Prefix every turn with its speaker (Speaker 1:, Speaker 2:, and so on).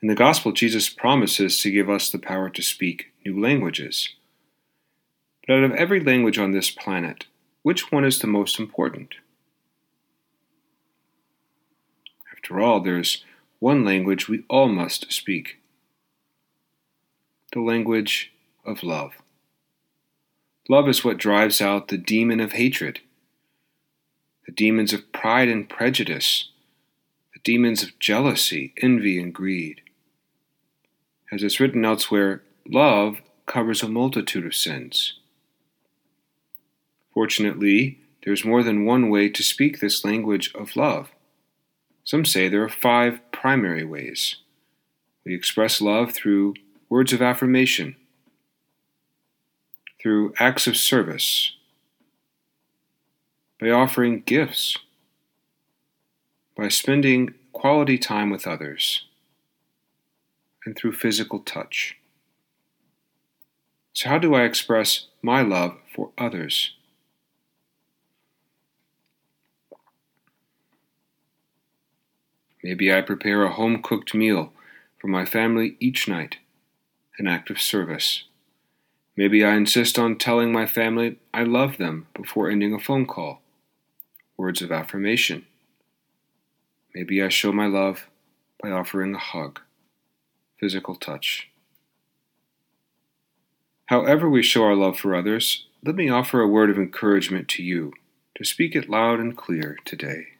Speaker 1: In the Gospel, Jesus promises to give us the power to speak new languages. But out of every language on this planet, which one is the most important? After all, there's one language we all must speak the language of love. Love is what drives out the demon of hatred, the demons of pride and prejudice, the demons of jealousy, envy, and greed. As it's written elsewhere, love covers a multitude of sins. Fortunately, there's more than one way to speak this language of love. Some say there are five primary ways. We express love through words of affirmation, through acts of service, by offering gifts, by spending quality time with others, and through physical touch. So, how do I express my love for others? Maybe I prepare a home cooked meal for my family each night, an act of service. Maybe I insist on telling my family I love them before ending a phone call, words of affirmation. Maybe I show my love by offering a hug, physical touch. However, we show our love for others, let me offer a word of encouragement to you to speak it loud and clear today.